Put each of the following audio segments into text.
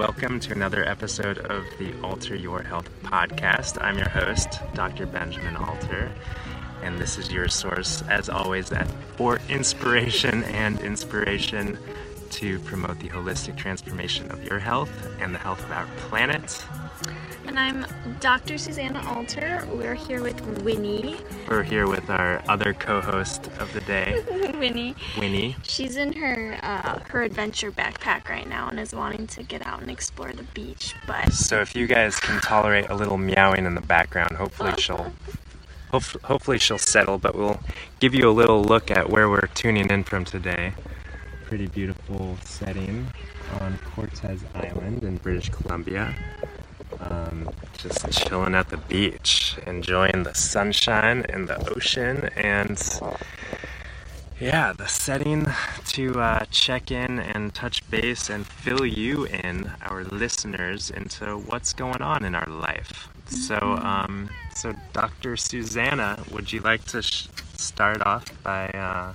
Welcome to another episode of the Alter Your Health podcast. I'm your host, Dr. Benjamin Alter, and this is your source, as always, for inspiration and inspiration to promote the holistic transformation of your health and the health of our planet. And I'm Dr. Susanna Alter. We're here with Winnie. We're here with our other co-host of the day, Winnie. Winnie. She's in her uh, her adventure backpack right now and is wanting to get out and explore the beach. But so if you guys can tolerate a little meowing in the background, hopefully she'll hopefully she'll settle. But we'll give you a little look at where we're tuning in from today. Pretty beautiful setting on Cortes Island in British Columbia. Um, just chilling at the beach, enjoying the sunshine and the ocean, and yeah, the setting to uh, check in and touch base and fill you in, our listeners, into what's going on in our life. So, mm-hmm. um, so Dr. Susanna, would you like to sh- start off by, uh,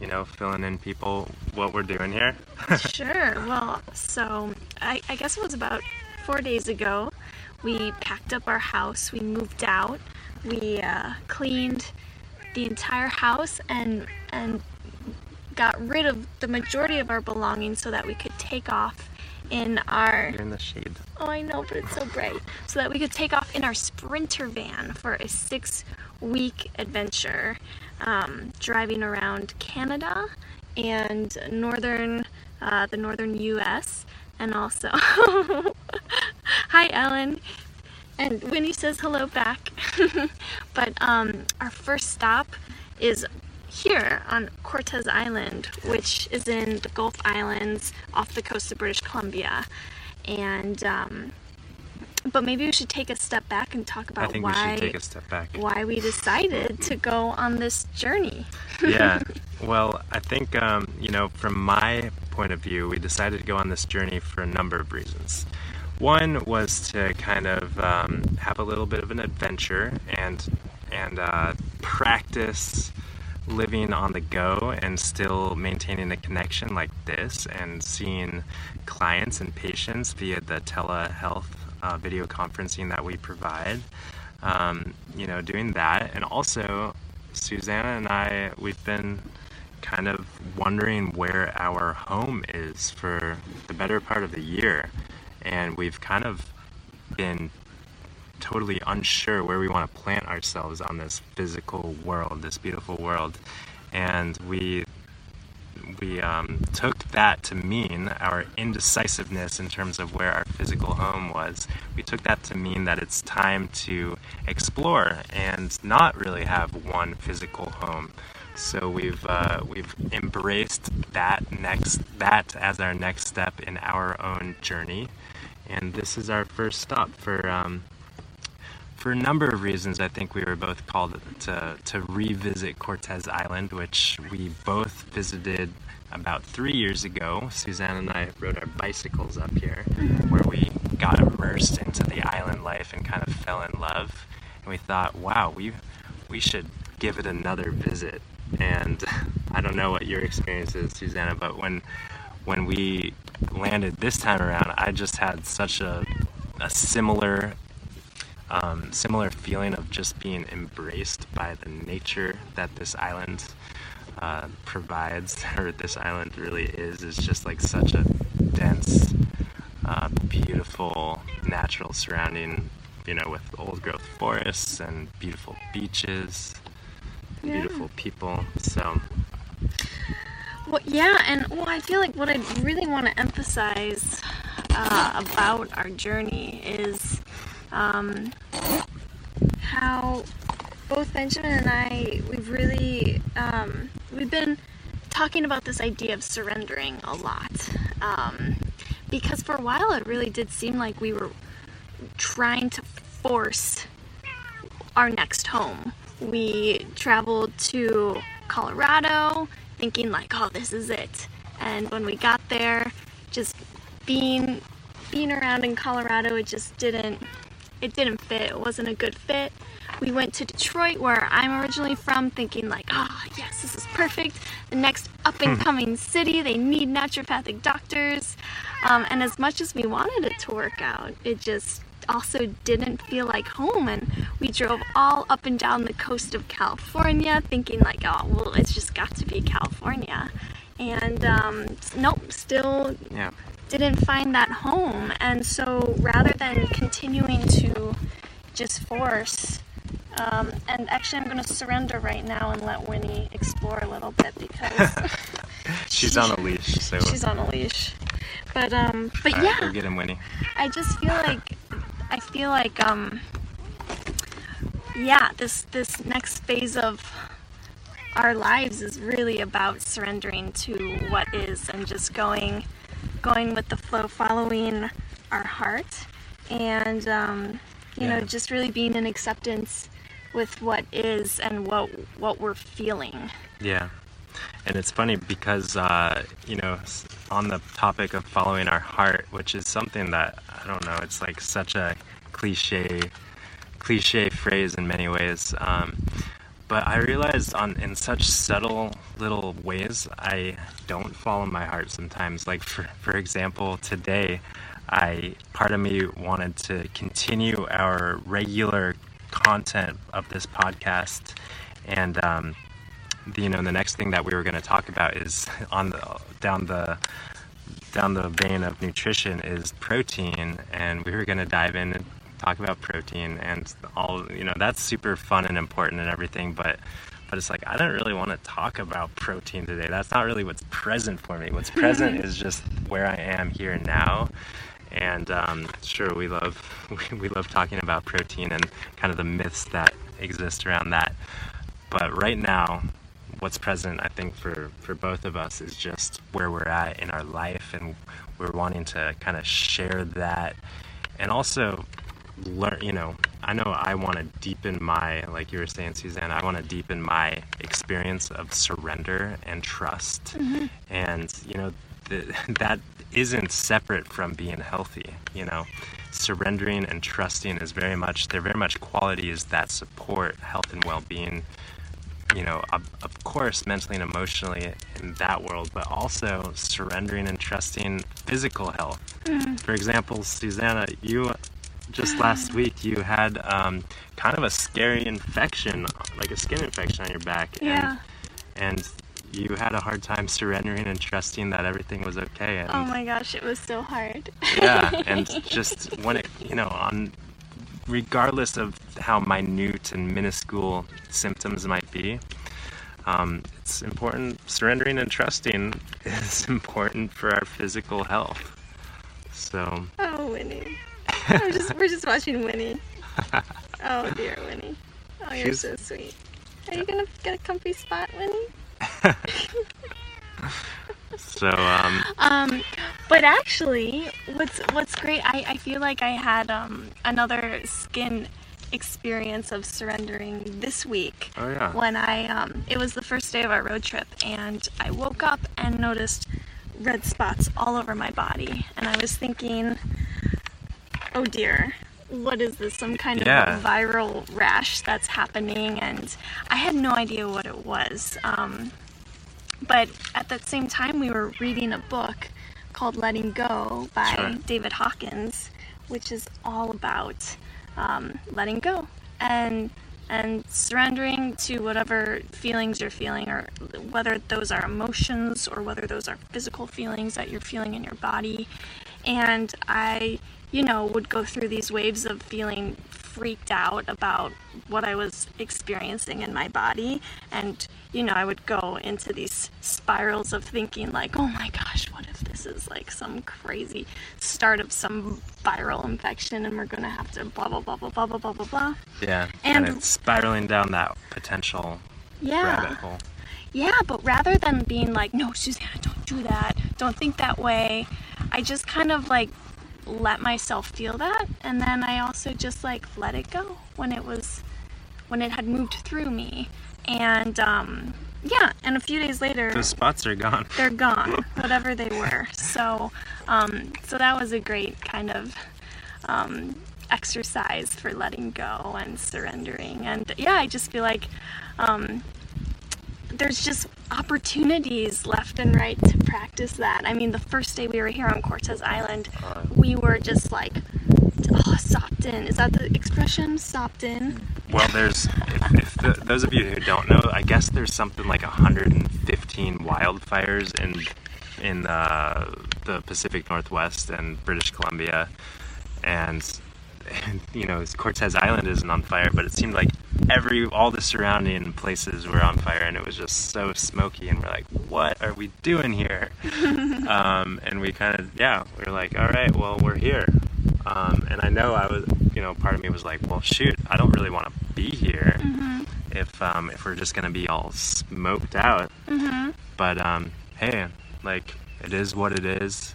you know, filling in people what we're doing here? sure. Well, so I, I guess it was about four days ago. We packed up our house, we moved out, we uh, cleaned the entire house and and got rid of the majority of our belongings so that we could take off in our You're in the shade. Oh I know, but it's so bright. So that we could take off in our sprinter van for a six week adventure. Um, driving around Canada and northern uh, the northern US and also hi Ellen. And Winnie says hello back. But um, our first stop is here on Cortes Island which is in the Gulf Islands off the coast of British Columbia. And um, but maybe we should take a step back and talk about why we why we decided to go on this journey. yeah, well, I think um, you know from my point of view, we decided to go on this journey for a number of reasons. One was to kind of um, have a little bit of an adventure and and uh, practice living on the go and still maintaining a connection like this and seeing clients and patients via the telehealth uh, video conferencing that we provide. Um, you know, doing that, and also Susanna and I, we've been kind of wondering where our home is for the better part of the year. And we've kind of been totally unsure where we want to plant ourselves on this physical world, this beautiful world. And we we um, took that to mean our indecisiveness in terms of where our physical home was. We took that to mean that it's time to explore and not really have one physical home. So we've uh, we've embraced that next that as our next step in our own journey, and this is our first stop for um, for a number of reasons. I think we were both called to to revisit Cortes Island, which we both visited about three years ago. Suzanne and I rode our bicycles up here, where we got immersed into the island life and kind of fell in love. And we thought, wow, we we should give it another visit. And I don't know what your experience is, Susanna, but when when we landed this time around, I just had such a a similar um, similar feeling of just being embraced by the nature that this island uh, provides, or this island really is, is just like such a dense, uh, beautiful natural surrounding, you know, with old growth forests and beautiful beaches. Beautiful people. So, Well, yeah, and well, I feel like what I really want to emphasize uh, about our journey is um, how both Benjamin and I we've really um, we've been talking about this idea of surrendering a lot um, because for a while it really did seem like we were trying to force our next home. We traveled to Colorado thinking like, oh, this is it. And when we got there, just being being around in Colorado, it just didn't it didn't fit. It wasn't a good fit. We went to Detroit, where I'm originally from, thinking like, ah, yes, this is perfect. The next up and coming city. They need naturopathic doctors. Um, and as much as we wanted it to work out, it just also didn't feel like home. And we drove all up and down the coast of California, thinking like, oh, well, it's just got to be California. And um, nope, still yeah. didn't find that home. And so rather than continuing to just force, um, and actually, I'm going to surrender right now and let Winnie explore a little bit because She's on a leash, so. she's on a leash. But um, but All right, yeah, go get him, Winnie. I just feel like I feel like um, yeah, this this next phase of our lives is really about surrendering to what is and just going going with the flow, following our heart, and um, you know, just really being in acceptance with what is and what what we're feeling. Yeah. And it's funny because, uh, you know, on the topic of following our heart, which is something that, I don't know, it's like such a cliche, cliche phrase in many ways. Um, but I realized on in such subtle little ways, I don't follow my heart sometimes. Like, for, for example, today, I, part of me wanted to continue our regular content of this podcast. And, um, the, you know the next thing that we were going to talk about is on the down the down the vein of nutrition is protein and we were going to dive in talk about protein and all you know that's super fun and important and everything but but it's like I don't really want to talk about protein today. That's not really what's present for me. What's present is just where I am here and now. And um, sure, we love we, we love talking about protein and kind of the myths that exist around that. But right now, what's present, I think, for, for both of us is just where we're at in our life, and we're wanting to kind of share that, and also learn. You know, I know I want to deepen my, like you were saying, Suzanne, I want to deepen my experience of surrender and trust, mm-hmm. and you know, the, that isn't separate from being healthy. You know, surrendering and trusting is very much they're very much qualities that support health and well-being you know, of, of course, mentally and emotionally in that world, but also surrendering and trusting physical health. Mm-hmm. For example, Susanna, you just last week you had um, kind of a scary infection, like a skin infection on your back, Yeah. and and you had a hard time surrendering and trusting that everything was okay. And Oh my gosh, it was so hard. yeah, and just when it, you know, on regardless of how minute and minuscule symptoms might be, um, it's important. Surrendering and trusting is important for our physical health. So Oh, Winnie. I'm just, we're just watching Winnie. Oh, dear Winnie. Oh, you're She's- so sweet. Are you gonna get a comfy spot, Winnie? so um, Um, but actually, what's what's great, I, I feel like I had um, another skin experience of surrendering this week oh yeah, when I um, it was the first day of our road trip and I woke up and noticed red spots all over my body and I was thinking oh dear, what is this? Some kind Yeah. of viral rash that's happening, and I had no idea what it was. Um, but at that same time, we were reading a book called Letting Go by Sure. David Hawkins, which is all about um, letting go and and surrendering to whatever feelings you're feeling, or whether those are emotions or whether those are physical feelings that you're feeling in your body. And I, you know, would go through these waves of feeling freaked out about what I was experiencing in my body. And, you know, I would go into these spirals of thinking, like, oh my gosh, what if this is like some crazy start of some viral infection and we're gonna have to blah, blah, blah, blah, blah, blah, blah, blah, blah. Yeah. And- And, it's spiraling down that potential Yeah. rabbit hole. Yeah, but rather than being like, no, Susanna, don't do that, don't think that way, I just kind of like let myself feel that. And then I also just like let it go when it was, when it had moved through me. And um, yeah, and a few days later, the spots are gone. they're gone, whatever they were. So, um, so that was a great kind of um, exercise for letting go and surrendering. And yeah, I just feel like um, there's just opportunities left and right to practice that. I mean, the first day we were here on Cortes Island, we were just like, oh, sopped in. Is that the expression? Sopped in? Well, there's if, if the, those of you who don't know, I guess there's something like 115 wildfires in in uh, the Pacific Northwest and British Columbia, and, and you know Cortes Island isn't on fire, but it seemed like every all the surrounding places were on fire, and it was just so smoky, and we're like, what are we doing here? um, and we kind of yeah, we're like, all right, well we're here. Um, and I know I was, you know, part of me was like, well, shoot, I don't really want to be here if um, if we're just gonna be all smoked out. Mm-hmm. But um, hey, like it is what it is,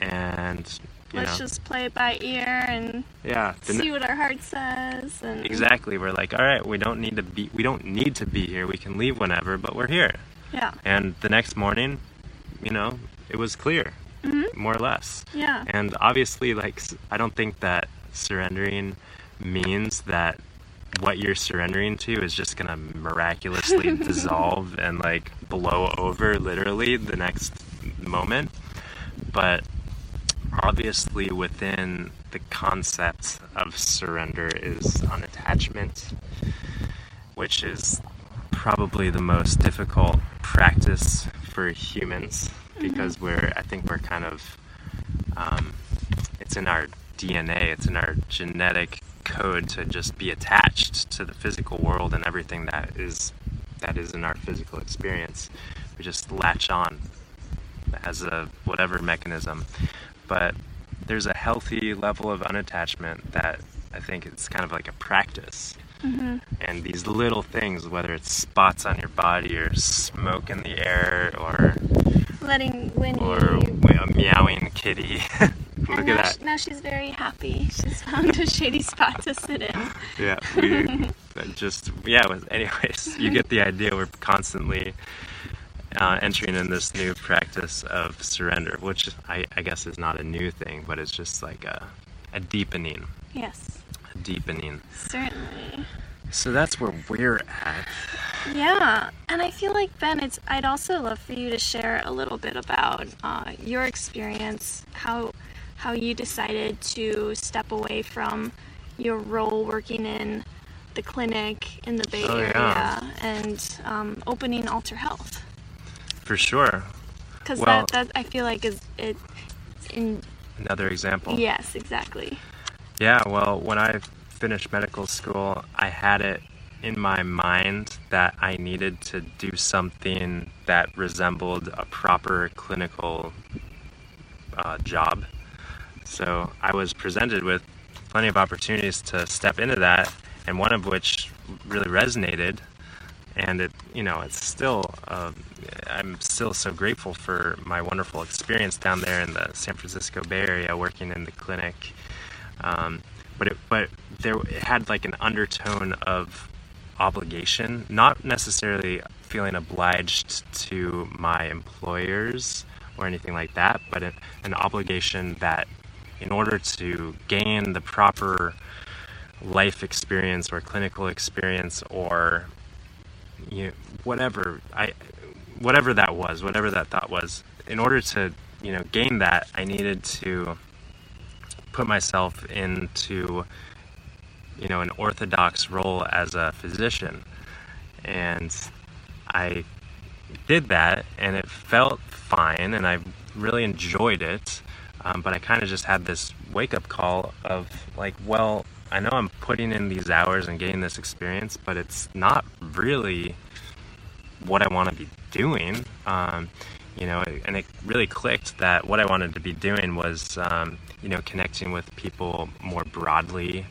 and Let's know, just play it by ear and yeah, see what our heart says. And exactly. We're like, all right, we don't need to be, we don't need to be here. We can leave whenever, but we're here. Yeah, And the next morning, you know, it was clear, mm-hmm. more or less. yeah. And obviously, like, I don't think that surrendering means that what you're surrendering to is just gonna miraculously dissolve and like blow over literally the next moment. But obviously, within the concept of surrender is unattachment, which is probably the most difficult practice for humans because we're, I think we're kind of, um, it's in our DNA, it's in our genetic code to just be attached to the physical world and everything that is that is in our physical experience. We just latch on as a whatever mechanism. But there's a healthy level of unattachment that I think it's kind of like a practice. Mm-hmm. And these little things, whether it's spots on your body or smoke in the air or Letting Winnie. or a meowing kitty. Look and at that. sh- now she's very happy. She's found a shady spot to sit in. Yeah, we just yeah. Anyways, you get the idea. We're constantly uh, entering in this new practice of surrender, which I, I guess is not a new thing, but it's just like a, a deepening, Yes, a deepening. certainly. So that's where we're at. Yeah, and I feel like Ben, it's. I'd also love for you to share a little bit about uh, your experience, how how you decided to step away from your role working in the clinic in the Bay Oh, Area yeah. and um, opening Alter Health, For sure. because Well- that that I feel like is it. In Another example. yes, exactly. Yeah, well, when I finished medical school, I had it in my mind that I needed to do something that resembled a proper clinical uh, job. So I was presented with plenty of opportunities to step into that, and one of which really resonated. And it, you know, it's still, um I'm still so grateful for my wonderful experience down there in the San Francisco Bay Area working in the clinic. Um, but it, but there it had like an undertone of obligation, not necessarily feeling obliged to my employers or anything like that, but an obligation that in order to gain the proper life experience or clinical experience or you know, whatever I whatever that was, whatever that thought was, in order to you know gain that, I needed to put myself into you know an orthodox role as a physician, and I did that, and it felt fine, and I really enjoyed it. Um, but I kind of just had this wake up call of like, well, I know I'm putting in these hours and getting this experience, but it's not really what I want to be doing. Um, you know, and it really clicked that what I wanted to be doing was, um, you know, connecting with people more broadly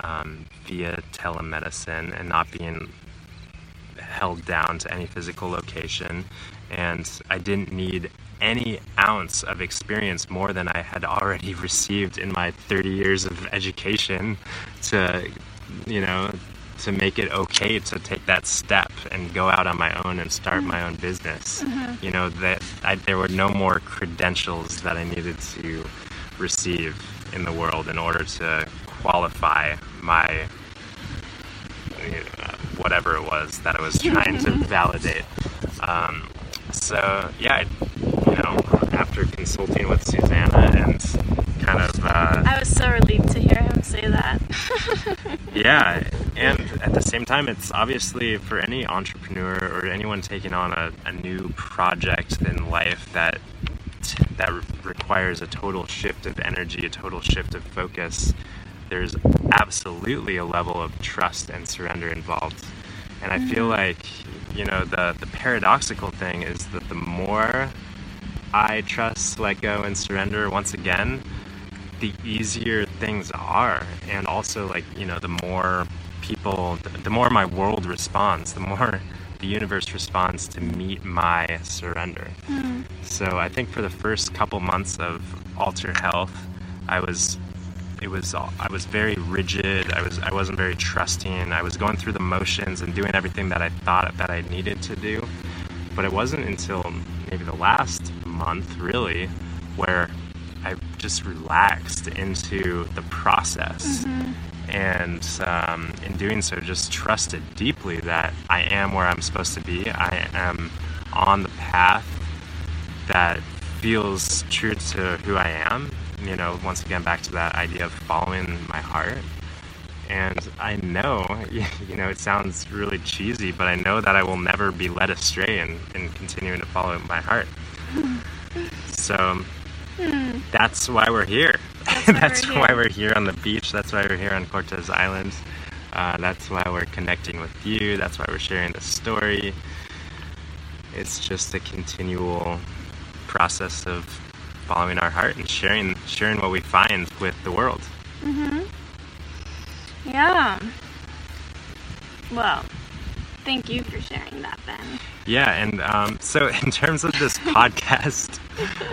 um, via telemedicine and not being held down to any physical location. And I didn't need any ounce of experience more than I had already received in my 30 years of education to, you know, to make it okay to take that step and go out on my own and start my own business. Mm-hmm. You know, that I, there were no more credentials that I needed to receive in the world in order to qualify my you know, whatever it was that I was trying to validate. Um, so yeah, you know, after consulting with Susanna and kind of. Uh, I was so relieved to hear him say that. yeah, and at the same time, it's obviously for any entrepreneur or anyone taking on a, a new project in life that that requires a total shift of energy, a total shift of focus. There's absolutely a level of trust and surrender involved. And I feel mm-hmm. like, you know, the, the paradoxical thing is that the more I trust, let go, and surrender once again, the easier things are. And also, like, you know, the more people, the, more my world responds, the more the universe responds to meet my surrender. Mm. So I think for the first couple months of Alter Health, I was it was I was very rigid. I was I wasn't very trusting. I was going through the motions and doing everything that I thought that I needed to do. But it wasn't until maybe the last month, really, where I just relaxed into the process. Mm-hmm. And um, in doing so, just trusted deeply that I am where I'm supposed to be. I am on the path that feels true to who I am you know, once again, back to that idea of following my heart. And I know, you know, it sounds really cheesy, but I know that I will never be led astray in, in continuing to follow my heart. So that's why we're here. That's, why, that's we're, why here. we're here on the beach. That's why we're here on Cortes Island. Uh, that's why we're connecting with you. That's why we're sharing the story. It's just a continual process of following our heart and sharing sharing what we find with the world. Mhm. Yeah. Well, thank you for sharing that, Ben. Yeah, and um, so in terms of this podcast,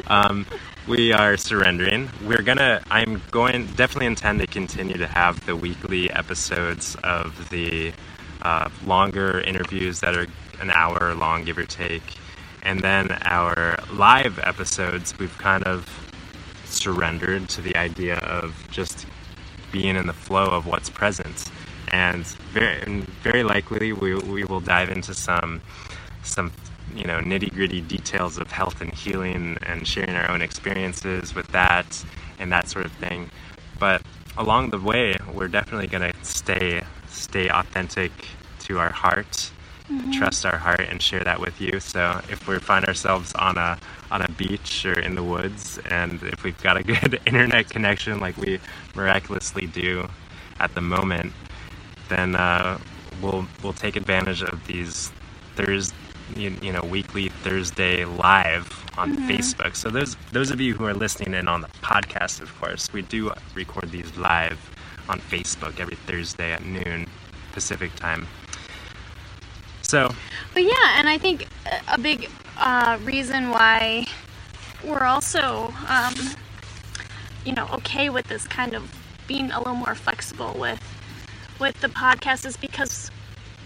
um, we are surrendering. We're gonna. I'm going. Definitely intend to continue to have the weekly episodes of the uh, longer interviews that are an hour long, give or take and then our live episodes, we've kind of surrendered to the idea of just being in the flow of what's present. And very, very likely we, we will dive into some, some you know, nitty gritty details of health and healing and sharing our own experiences with that and that sort of thing. But along the way, we're definitely going to stay, stay authentic to our heart mm-hmm. trust our heart and share that with you. So if we find ourselves on a on a beach or in the woods, and if we've got a good internet connection like we miraculously do at the moment, then uh, we'll we'll take advantage of these Thursday, you, you, know, weekly Thursday live on mm-hmm. Facebook. So those those of you who are listening in on the podcast, of course, we do record these live on Facebook every Thursday at noon Pacific time. So, but yeah, and I think a big uh, reason why we're also, um, you know, okay with this kind of being a little more flexible with with the podcast is because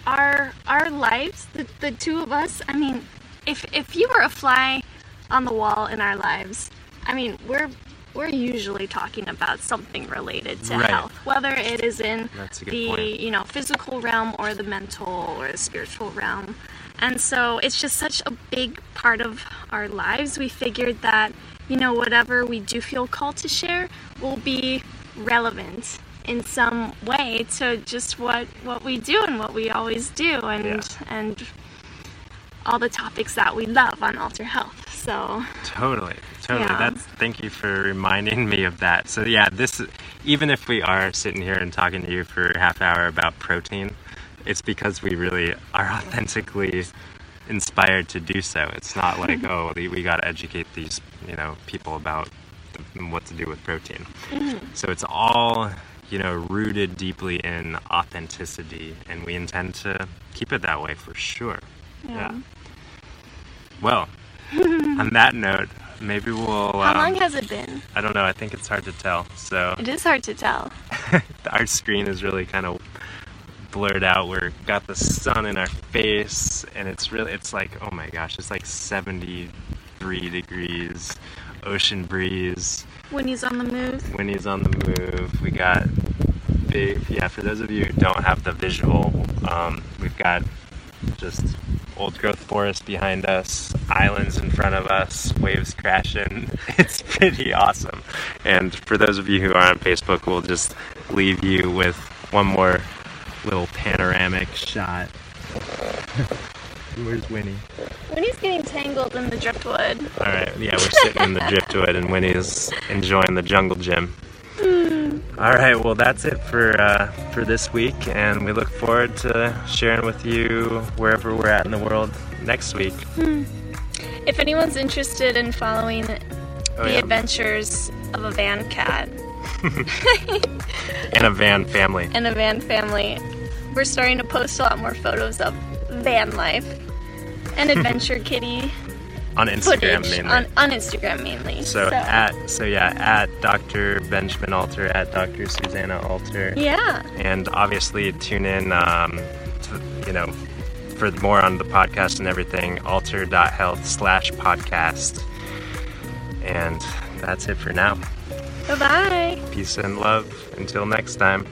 our our lives, the, the two of us. I mean, if if you were a fly on the wall in our lives, I mean, we're we're usually talking about something related to Right. health, whether it is in That's a good the point. you know physical realm or the mental or the spiritual realm. And so it's just such a big part of our lives. We figured that you know whatever we do feel called to share will be relevant in some way to just what what we do and what we always do and Yeah. and all the topics that we love on Alter Health. So Totally, totally. Yeah. That's thank you for reminding me of that. So yeah, this even if we are sitting here and talking to you for a half hour about protein, it's because we really are authentically inspired to do so. It's not like oh we, we got to educate these you know people about what to do with protein. Mm-hmm. So it's all you know rooted deeply in authenticity, and we intend to keep it that way for sure. yeah. Well, on that note, maybe we'll. How um, long has it been? I don't know. I think it's hard to tell. So It is hard to tell. our screen is really kind of blurred out. We're got the sun in our face, and it's really it's like oh my gosh, it's like 73 degrees, ocean breeze. Winnie's on the move. Winnie's on the move. We got big. Yeah, for those of you who don't have the visual, um, we've got just old growth forest behind us, islands in front of us, waves crashing. It's pretty awesome. And for those of you who are on Facebook, we'll just leave you with one more little panoramic shot. Where's Winnie? Winnie's getting tangled in the driftwood. All right, yeah, we're sitting in the driftwood, and Winnie's enjoying the jungle gym. All right, well, that's it for uh, for this week, and we look forward to sharing with you wherever we're at in the world next week. If anyone's interested in following Oh, the yeah. adventures of a van cat and a van family. and a van family, we're starting to post a lot more photos of van life and adventure kitty on Instagram footage mainly. on, on Instagram mainly. so, at so yeah, at Dr. Benjamin Alter, at Dr. Susanna Alter, yeah, and obviously tune in, um, to, you know, for more on the podcast and everything. Alter.health slash podcast, and that's it for now. bye bye. Peace and love. Until next time.